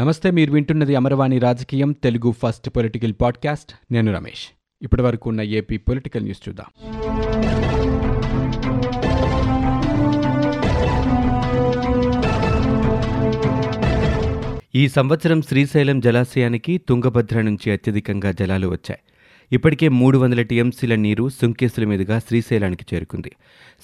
నమస్తే మీరు వింటున్నది అమరవాణి రాజకీయం తెలుగు ఫస్ట్ పొలిటికల్ పాడ్కాస్ట్. నేను రమేష్. ఇప్పటి వరకు ఉన్న ఏపీ పొలిటికల్ న్యూస్ చూద్దాం. ఈ సంవత్సరం శ్రీశైలం జలాశయానికి తుంగభద్ర నుంచి అత్యధికంగా జలాలు వచ్చాయి. ఇప్పటికే మూడు వందల టీఎంసీల నీరు సుంకేసుల మీదుగా శ్రీశైలానికి చేరుకుంది.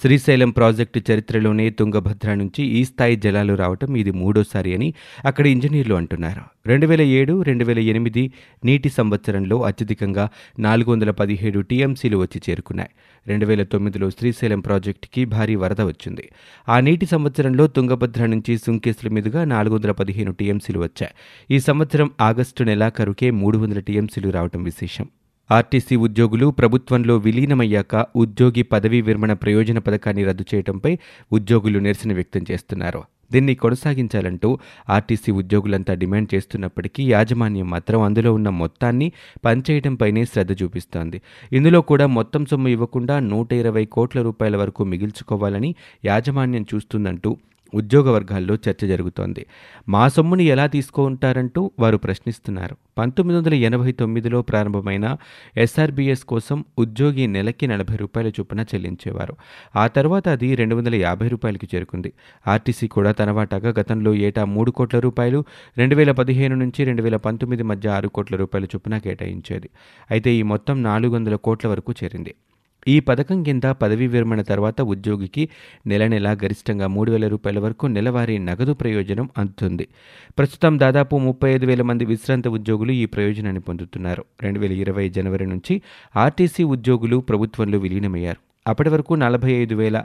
శ్రీశైలం ప్రాజెక్టు చరిత్రలోనే తుంగభద్ర నుంచి ఈ స్థాయి జలాలు రావటం ఇది మూడోసారి అని అక్కడ ఇంజనీర్లు అంటున్నారు. రెండు వేల ఏడు రెండు వేల ఎనిమిది నీటి సంవత్సరంలో అత్యధికంగా నాలుగు వందల పదిహేడు టీఎంసీలు వచ్చి చేరుకున్నాయి. రెండు వేల తొమ్మిదిలో శ్రీశైలం ప్రాజెక్టుకి భారీ వరద వచ్చింది. ఆ నీటి సంవత్సరంలో తుంగభద్ర నుంచి సుంకేసుల మీదుగా నాలుగు వందల పదిహేను టీఎంసీలు వచ్చాయి. ఈ సంవత్సరం ఆగస్టు నెలాఖరుకే మూడు వందల టీఎంసీలు రావటం విశేషం. ఆర్టీసీ ఉద్యోగులు ప్రభుత్వంలో విలీనమయ్యాక ఉద్యోగి పదవీ విరమణ ప్రయోజన పథకాన్ని రద్దు చేయడంపై ఉద్యోగులు నిరసన వ్యక్తం చేస్తున్నారు. దీన్ని కొనసాగించాలంటూ ఆర్టీసీ ఉద్యోగులంతా డిమాండ్ చేస్తున్నప్పటికీ యాజమాన్యం మాత్రం అందులో ఉన్న మొత్తాన్ని పనిచేయడంపైనే శ్రద్ధ చూపిస్తోంది. ఇందులో కూడా మొత్తం సొమ్ము ఇవ్వకుండా నూట ఇరవై కోట్ల రూపాయల వరకు మిగిల్చుకోవాలని యాజమాన్యం చూస్తుందంటూ ఉద్యోగ వర్గాల్లో చర్చ జరుగుతోంది. మా సొమ్ముని ఎలా తీసుకుంటారంటూ వారు ప్రశ్నిస్తున్నారు. పంతొమ్మిది వందల ఎనభై తొమ్మిదిలో ప్రారంభమైన ఎస్ఆర్బిఎస్ కోసం ఉద్యోగి నెలకి నలభై రూపాయల చొప్పున చెల్లించేవారు. ఆ తర్వాత అది రెండు వందల యాభై రూపాయలకి చేరుకుంది. ఆర్టీసీ కూడా తన వాటాగా గతంలో ఏటా మూడు కోట్ల రూపాయలు రెండు వేల పదిహేను నుంచి రెండు వేల పంతొమ్మిది మధ్య ఆరు కోట్ల రూపాయల చొప్పున కేటాయించేది. అయితే ఈ మొత్తం నాలుగు వందల కోట్ల వరకు చేరింది. ఈ పథకం కింద పదవీ విరమణ తర్వాత ఉద్యోగికి నెల నెలా గరిష్టంగా మూడు వేల రూపాయల వరకు నెలవారీ నగదు ప్రయోజనం అందుతుంది. ప్రస్తుతం దాదాపు ముప్పై ఐదు వేల మంది విశ్రాంత ఉద్యోగులు ఈ ప్రయోజనాన్ని పొందుతున్నారు. రెండు వేల ఇరవై జనవరి నుంచి ఆర్టీసీ ఉద్యోగులు ప్రభుత్వంలో విలీనమయ్యారు. అప్పటి వరకు నలభై ఐదు వేల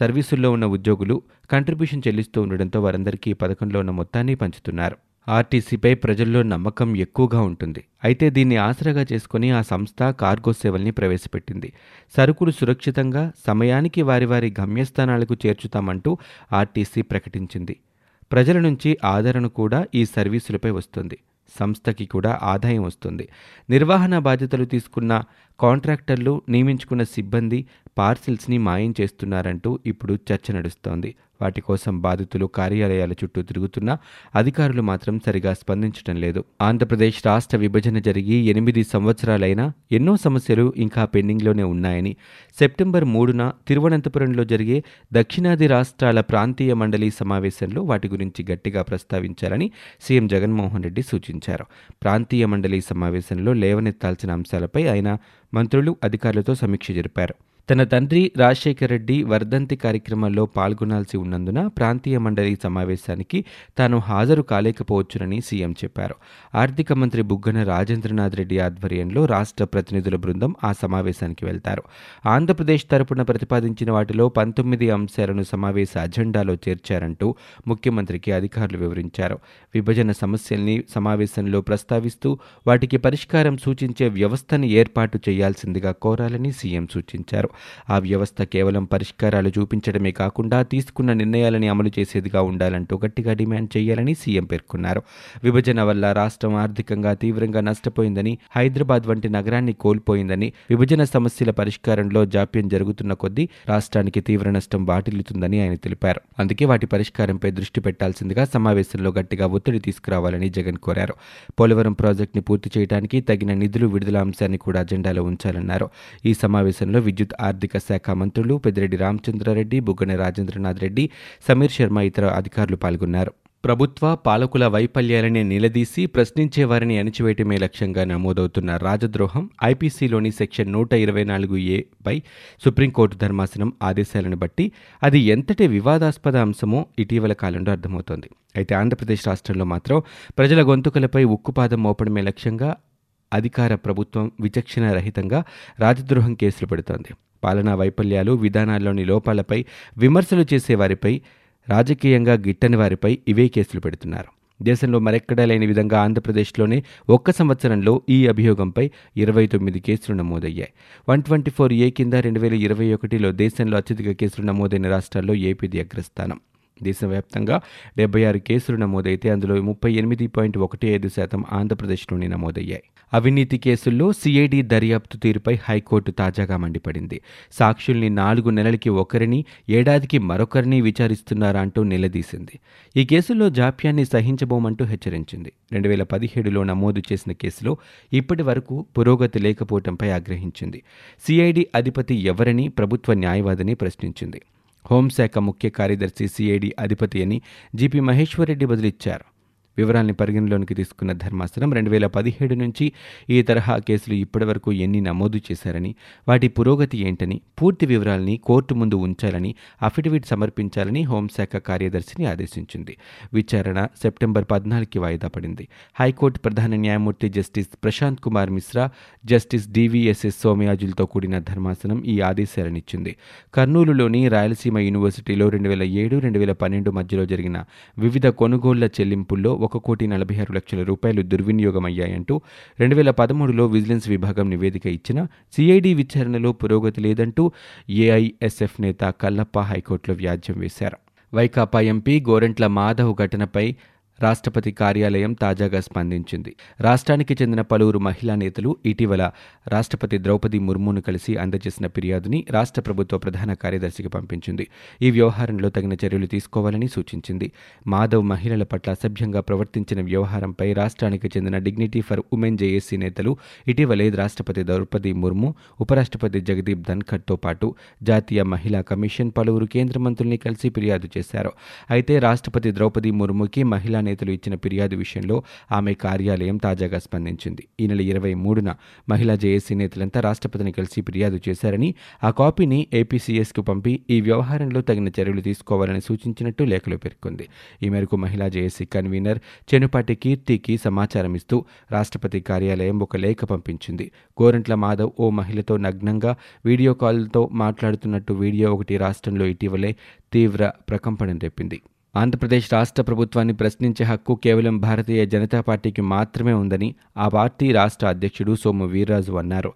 సర్వీసుల్లో ఉన్న ఉద్యోగులు కంట్రిబ్యూషన్ చెల్లిస్తూ ఉండడంతో వారందరికీ ఈ పథకంలో ఉన్న మొత్తాన్ని పంచుతున్నారు. ఆర్టీసీపై ప్రజల్లో నమ్మకం ఎక్కువగా ఉంటుంది. అయితే దీన్ని ఆసరాగా చేసుకుని ఆ సంస్థ కార్గో సేవల్ని ప్రవేశపెట్టింది. సరుకులు సురక్షితంగా సమయానికి వారి వారి గమ్యస్థానాలకు చేర్చుతామంటూ ఆర్టీసీ ప్రకటించింది. ప్రజల నుంచి ఆదరణ కూడా ఈ సర్వీసులపై వస్తుంది. సంస్థకి కూడా ఆదాయం వస్తుంది. నిర్వహణ బాధ్యతలు తీసుకున్న కాంట్రాక్టర్లు నియమించుకున్న సిబ్బంది పార్సిల్స్ని మాయం చేస్తున్నారంటూ ఇప్పుడు చర్చ నడుస్తోంది. వాటి కోసం బాధితులు కార్యాలయాల చుట్టూ తిరుగుతున్నా అధికారులు మాత్రం సరిగా స్పందించడం లేదు. ఆంధ్రప్రదేశ్ రాష్ట్ర విభజన జరిగి ఎనిమిది సంవత్సరాలైనా ఎన్నో సమస్యలు ఇంకా పెండింగ్లోనే ఉన్నాయని సెప్టెంబర్ మూడున తిరువనంతపురంలో జరిగే దక్షిణాది రాష్ట్రాల ప్రాంతీయ మండలి సమావేశంలో వాటి గురించి గట్టిగా ప్రస్తావించాలని సీఎం జగన్మోహన్ రెడ్డి సూచించారు. ప్రాంతీయ మండలి సమావేశంలో లేవనెత్తాల్సిన అంశాలపై ఆయన మంత్రులు అధికారులతో సమీక్ష జరిపారు. తన తండ్రి రాజశేఖర రెడ్డి వర్ధంతి కార్యక్రమంలో పాల్గొనాల్సి ఉన్నందున ప్రాంతీయ మండలి సమావేశానికి తాను హాజరు కాలేకపోవచ్చునని సీఎం చెప్పారు. ఆర్థిక మంత్రి బుగ్గన రాజేంద్రనాథ్ రెడ్డి ఆధ్వర్యంలో రాష్ట్ర ప్రతినిధుల బృందం ఆ సమావేశానికి వెళ్తారు. ఆంధ్రప్రదేశ్ తరపున ప్రతిపాదించిన వాటిలో పంతొమ్మిది అంశాలను సమావేశ అజెండాలో చేర్చారంటూ ముఖ్యమంత్రికి అధికారులు వివరించారు. విభజన సమస్యల్ని సమావేశంలో ప్రస్తావిస్తూ వాటికి పరిష్కారం సూచించే వ్యవస్థను ఏర్పాటు చేయాల్సిందిగా కోరాలని సీఎం సూచించారు. ఆ వ్యవస్థ కేవలం పరిష్కారాలు చూపించడమే కాకుండా తీసుకున్న నిర్ణయాలని అమలు చేసేదిగా ఉండాలంటూ గట్టిగా డిమాండ్ చేయాలని సీఎం పేర్కొన్నారు. విభజన వల్ల రాష్ట్రం ఆర్థికంగా తీవ్రంగా నష్టపోయిందని హైదరాబాద్ వంటి నగరాన్ని కోల్పోయిందని విభజన సమస్యల పరిష్కారంలో జాప్యం జరుగుతున్న కొద్దీ రాష్ట్రానికి తీవ్ర నష్టం వాటిల్లుతుందని ఆయన తెలిపారు. అందుకే వాటి పరిష్కారంపై దృష్టి పెట్టాల్సిందిగా సమావేశంలో గట్టిగా ఒత్తిడి తీసుకురావాలని జగన్ కోరారు. పోలవరం ప్రాజెక్టుని పూర్తి చేయడానికి తగిన నిధులు విడుదల అంశాన్ని కూడా అజెండాలో ఉంచాలన్నారు. ఈ సమావేశంలో విద్యుత్ ఆర్థిక శాఖ మంత్రులు పెద్దిరెడ్డి రామచంద్రారెడ్డి బుగ్గన రాజేంద్రనాథ్ రెడ్డి సమీర్ శర్మ ఇతర అధికారులు పాల్గొన్నారు. ప్రభుత్వ పాలకుల వైఫల్యాలని నిలదీసి ప్రశ్నించే వారిని అణిచివేయటమే లక్ష్యంగా నమోదవుతున్న రాజద్రోహం ఐపీసీలోని సెక్షన్ నూట ఇరవై నాలుగు ఏపై సుప్రీంకోర్టు ధర్మాసనం ఆదేశాలను బట్టి అది ఎంతటి వివాదాస్పద అంశమో ఇటీవల కాలంలో అర్థమవుతోంది. అయితే ఆంధ్రప్రదేశ్ రాష్ట్రంలో మాత్రం ప్రజల గొంతుకలపై ఉక్కుపాదం మోపడమే లక్ష్యంగా అధికార ప్రభుత్వం విచక్షణ రహితంగా రాజద్రోహం కేసులు పెడుతోంది. పాలనా వైఫల్యాలు విధానాల్లోని లోపాలపై విమర్శలు చేసేవారిపై రాజకీయంగా గిట్టని వారిపై ఇవే కేసులు పెడుతున్నారు. దేశంలో మరెక్కడా లేని విధంగా ఆంధ్రప్రదేశ్లోనే ఒక్క సంవత్సరంలో ఈ అభియోగంపై ఇరవై తొమ్మిది కేసులు నమోదయ్యాయి. వన్ ట్వంటీ ఫోర్ ఏ కింద రెండు వేల ఇరవై ఒకటిలో దేశంలో అత్యధిక కేసులు నమోదైన రాష్ట్రాల్లో ఏపీది అగ్రస్థానం. దేశవ్యాప్తంగా డెబ్బై ఆరు కేసులు నమోదైతే అందులో ముప్పై ఎనిమిది పాయింట్ ఒకటి ఐదు శాతం ఆంధ్రప్రదేశ్లోనే నమోదయ్యాయి. అవినీతి కేసుల్లో సిఐడి దర్యాప్తు తీరుపై హైకోర్టు తాజాగా మండిపడింది. సాక్షుల్ని నాలుగు నెలలకి ఒకరిని ఏడాదికి మరొకరిని విచారిస్తున్నారా అంటూ నిలదీసింది. ఈ కేసుల్లో జాప్యాన్ని సహించబోమంటూ హెచ్చరించింది. రెండు వేల పదిహేడులో నమోదు చేసిన కేసులో ఇప్పటి వరకు పురోగతి లేకపోవడంపై ఆగ్రహించింది. సిఐడి అధిపతి ఎవరని ప్రభుత్వ న్యాయవాదిని ప్రశ్నించింది. హోంశాఖ ముఖ్య కార్యదర్శి సిఐడి అధిపతి అని జీపీ మహేశ్వరరెడ్డి బదిలిచ్చారు. వివరాల్ని పరిగణలోనికి తీసుకున్న ధర్మాసనం రెండు వేల పదిహేడు నుంచి ఈ తరహా కేసులు ఇప్పటివరకు ఎన్ని నమోదు చేశారని వాటి పురోగతి ఏంటని పూర్తి వివరాల్ని కోర్టు ముందు ఉంచాలని అఫిడవిట్ సమర్పించాలని హోంశాఖ కార్యదర్శిని ఆదేశించింది. విచారణ సెప్టెంబర్ పద్నాలుగుకి వాయిదా పడింది. హైకోర్టు ప్రధాన న్యాయమూర్తి justice Prashant Kumar Mishra justice DVSS సోమయాజులతో కూడిన ధర్మాసనం ఈ ఆదేశాలనిచ్చింది. కర్నూలులోని రాయలసీమ యూనివర్సిటీలో రెండు వేల ఏడు రెండు వేల పన్నెండు మధ్యలో జరిగిన వివిధ కొనుగోళ్ళ చెల్లింపుల్లో ఒక కోటి నలభై ఆరు లక్షల రూపాయలు దుర్వినియోగమయ్యాయంటూ రెండు వేల పదమూడులో విజిలెన్స్ విభాగం నివేదిక ఇచ్చిన సిఐడి విచారణలో పురోగతి లేదంటూ ఏఐఎస్ఎఫ్ నేత కల్లప్ప హైకోర్టులో వ్యాజ్యం వేశారు. వైకాపా ఎంపీ గోరెంట్ల మాధవ్ ఘటనపై రాష్ట్రపతి కార్యాలయం తాజాగా స్పందించింది. రాష్ట్రానికి చెందిన పలువురు మహిళా నేతలు ఇటీవల రాష్ట్రపతి ద్రౌపది ముర్మును కలిసి అందజేసిన ఫిర్యాదుని రాష్ట్ర ప్రభుత్వ ప్రధాన కార్యదర్శికి పంపించింది. ఈ వ్యవహారంలో తగిన చర్యలు తీసుకోవాలని సూచించింది. మాధవ్ మహిళల పట్ల అసభ్యంగా ప్రవర్తించిన వ్యవహారంపై రాష్ట్రానికి చెందిన డిగ్నిటీ ఫర్ ఉమెన్ జేఏసీ నేతలు ఇటీవలే రాష్ట్రపతి ద్రౌపది ముర్ము ఉపరాష్ట్రపతి జగదీప్ ధన్ఖడ్తో పాటు జాతీయ మహిళా కమిషన్ పలువురు కేంద్ర మంత్రుల్ని కలిసి ఫిర్యాదు చేశారు. అయితే రాష్ట్రపతి ద్రౌపది ముర్ముకి మహిళా నేతలు ఇచ్చిన ఫిర్యాదు విషయంలో ఆమె కార్యాలయం తాజాగా స్పందించింది. ఈ నెల ఇరవై మూడున మహిళా జేఏసీ నేతలంతా రాష్ట్రపతిని కలిసి ఫిర్యాదు చేశారని ఆ కాపీని ఏపీసీఎస్కు పంపి ఈ వ్యవహారంలో తగిన చర్యలు తీసుకోవాలని సూచించినట్టు లేఖలో పేర్కొంది. ఈ మేరకు మహిళా జేఏసీ కన్వీనర్ చెనుపాటి కీర్తికి సమాచారం ఇస్తూ రాష్ట్రపతి కార్యాలయం ఒక లేఖ పంపించింది. గోరంట్ల మాధవ్ ఓ మహిళతో నగ్నంగా వీడియో కాల్తో మాట్లాడుతున్నట్టు వీడియో ఒకటి రాష్ట్రంలో ఇటీవలే తీవ్ర ప్రకంపనం తెప్పింది. ఆంధ్రప్రదేశ్ రాష్ట్ర ప్రభుత్వాన్ని ప్రశ్నించే హక్కు కేవలం భారతీయ జనతా పార్టీకి మాత్రమే ఉందని ఆ పార్టీ రాష్ట్ర అధ్యక్షుడు సోము వీర్రాజు అన్నారు.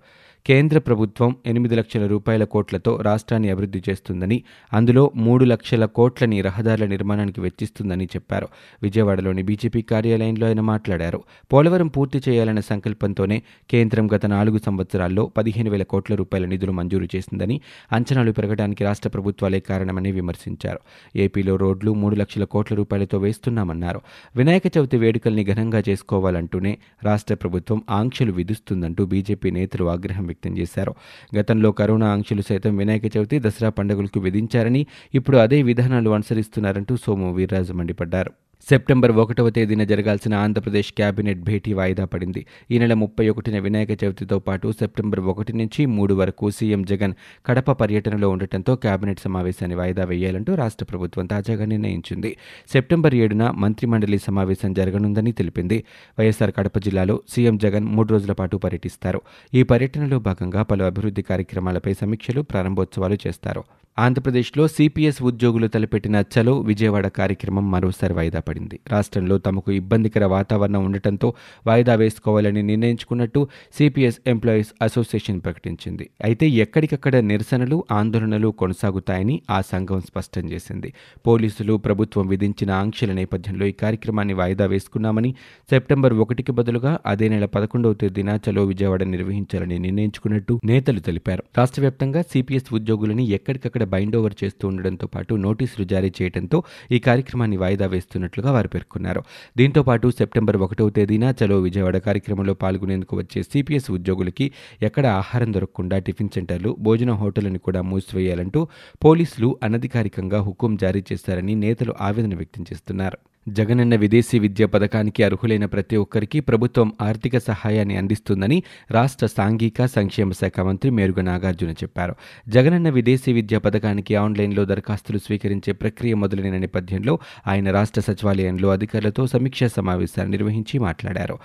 కేంద్ర ప్రభుత్వం ఎనిమిది లక్షల రూపాయల కోట్లతో రాష్ట్రాన్ని అభివృద్ధి చేస్తుందని అందులో మూడు లక్షల కోట్లని రహదారుల నిర్మాణానికి వెచ్చిస్తుందని చెప్పారు. విజయవాడలోని బీజేపీ కార్యాలయంలో ఆయన మాట్లాడారు. పోలవరం పూర్తి చేయాలన్న సంకల్పంతోనే కేంద్రం గత నాలుగు సంవత్సరాల్లో పదిహేను వేల కోట్ల రూపాయల నిధులు మంజూరు చేసిందని అంచనాలు పెరగడానికి రాష్ట్ర ప్రభుత్వాలే కారణమని విమర్శించారు. ఏపీలో రోడ్లు మూడు లక్షల కోట్ల రూపాయలతో వేస్తున్నామన్నారు. వినాయక చవితి వేడుకల్ని ఘనంగా చేసుకోవాలంటూనే రాష్ట్ర ప్రభుత్వం ఆంక్షలు విధిస్తుందంటూ బీజేపీ నేతలు ఆగ్రహం వ్యక్తం చేశారు. గతంలో కరోనా ఆంక్షలు సైతం వినాయక చవితి దసరా పండుగలకు విధించారని ఇప్పుడు అదే విధానాలు అనుసరిస్తున్నారంటూ సోము వీర్రాజు మండిపడ్డారు. సెప్టెంబర్ ఒకటవ తేదీన జరగాల్సిన ఆంధ్రప్రదేశ్ కేబినెట్ భేటీ వాయిదా పడింది. ఈ నెల ముప్పై ఒకటిన వినాయక చవితితో పాటు సెప్టెంబర్ ఒకటి నుంచి మూడు వరకు సీఎం జగన్ కడప పర్యటనలో ఉండటంతో కేబినెట్ సమావేశాన్ని వాయిదా వేయాలంటూ రాష్ట్ర ప్రభుత్వం తాజాగా నిర్ణయించింది. సెప్టెంబర్ ఏడున మంత్రిమండలి సమావేశం జరగనుందని తెలిపింది. వైఎస్సార్ కడప జిల్లాలో సీఎం జగన్ మూడు రోజుల పాటు పర్యటిస్తారు. ఈ పర్యటనలో భాగంగా పలు అభివృద్ధి కార్యక్రమాలపై సమీక్షలు ప్రారంభోత్సవాలు చేస్తారు. ఆంధ్రప్రదేశ్లో సిపిఎస్ ఉద్యోగులు తలపెట్టిన చలో విజయవాడ కార్యక్రమం మరోసారి వాయిదా పడింది. రాష్ట్రంలో తమకు ఇబ్బందికర వాతావరణం ఉండటంతో వాయిదా వేసుకోవాలని నిర్ణయించుకున్నట్టు సిపిఎస్ ఎంప్లాయీస్ అసోసియేషన్ ప్రకటించింది. అయితే ఎక్కడికక్కడ నిరసనలు ఆందోళనలు కొనసాగుతాయని ఆ సంఘం స్పష్టం చేసింది. పోలీసులు ప్రభుత్వం విధించిన ఆంక్షల నేపథ్యంలో ఈ కార్యక్రమాన్ని వాయిదా వేసుకున్నామని సెప్టెంబర్ ఒకటికి బదులుగా అదే నెల పదకొండవ తేదీన చలో విజయవాడ నిర్వహించాలని నిర్ణయించుకున్నట్టు నేతలు తెలిపారు. రాష్ట్ర వ్యాప్తంగా సిపిఎస్ ఉద్యోగులని ఎక్కడికక్కడ బైండ్ ఓవర్ చేస్తూ ఉండడంతో పాటు నోటీసులు జారీ చేయడంతో ఈ కార్యక్రమాన్ని వాయిదా వేస్తున్నట్లుగా వారు పేర్కొన్నారు. దీంతో పాటు సెప్టెంబర్ ఒకటవ తేదీన చలో విజయవాడ కార్యక్రమంలో పాల్గొనేందుకు వచ్చే సిపిఎస్ ఉద్యోగులకి ఎక్కడ ఆహారం దొరకకుండా టిఫిన్ సెంటర్లు భోజన హోటళ్ళను కూడా మూసివేయాలంటూ పోలీసులు అనధికారికంగా హుకుం జారీ చేశారని నేతలు ఆవేదన వ్యక్తం చేస్తున్నారు. జగనన్న విదేశీ విద్య పథకానికి అర్హులైన ప్రతి ఒక్కరికి ప్రభుత్వం ఆర్థిక సహాయాన్ని అందిస్తుందని రాష్ట్ర సాంఘిక సంక్షేమ శాఖ మంత్రి మేరుగ నాగార్జున చెప్పారు. జగనన్న విదేశీ విద్య పథకానికి ఆన్లైన్లో దరఖాస్తులు స్వీకరించే ప్రక్రియ మొదలైన నేపథ్యంలో ఆయన రాష్ట్ర సచివాలయంలో అధికారులతో సమీక్షా సమావేశాన్ని నిర్వహించి మాట్లాడారు.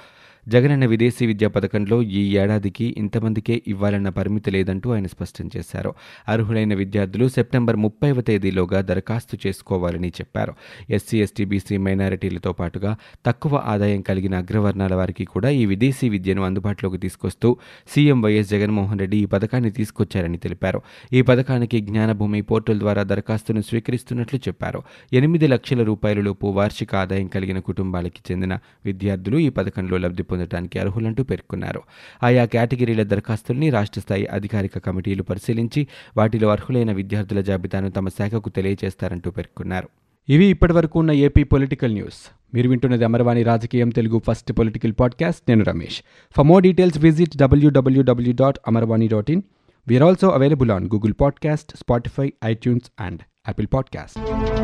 జగనన్న విదేశీ విద్యా పథకంలో ఈ ఏడాదికి ఇంతమందికే ఇవ్వాలన్న పరిమితి లేదంటూ ఆయన స్పష్టం చేశారు. అర్హులైన విద్యార్థులు సెప్టెంబర్ ముప్పైవ తేదీలోగా దరఖాస్తు చేసుకోవాలని చెప్పారు. ఎస్సీ ఎస్టీ బీసీ మైనారిటీలతో పాటుగా తక్కువ ఆదాయం కలిగిన అగ్రవర్ణాల వారికి కూడా ఈ విదేశీ విద్యను అందుబాటులోకి తీసుకొస్తూ సీఎం వైఎస్ జగన్మోహన్ రెడ్డి ఈ పథకాన్ని తీసుకొచ్చారని తెలిపారు. ఈ పథకానికి జ్ఞానభూమి పోర్టల్ ద్వారా దరఖాస్తును స్వీకరిస్తున్నట్లు చెప్పారు. ఎనిమిది లక్షల రూపాయల లోపు వార్షిక ఆదాయం కలిగిన కుటుంబాలకి చెందిన విద్యార్థులు ఈ పథకంలో లబ్ధి పొందడానికి అర్హులంటూ పేర్కొన్నారు. ఆయా కేటగిరీల దరఖాస్తుల్ని రాష్ట్ర స్థాయి అధికారిక కమిటీలు పరిశీలించి వాటిలో అర్హులైన విద్యార్థుల జాబితాను తమ శాఖకు తెలియజేస్తారంటూ పేర్కొన్నారు. ఇవి ఇప్పటివరకు ఉన్న ఏపీ పొలిటికల్ న్యూస్. మీరు వింటున్నది అమర్వాణి రాజకీయం తెలుగు ఫస్ట్ పొలిటికల్ పాడ్కాస్ట్. నేను Ramesh. For more details visit WWW dot Amarvani dot in we are also available on Google podcast Spotify iTunes and Apple podcast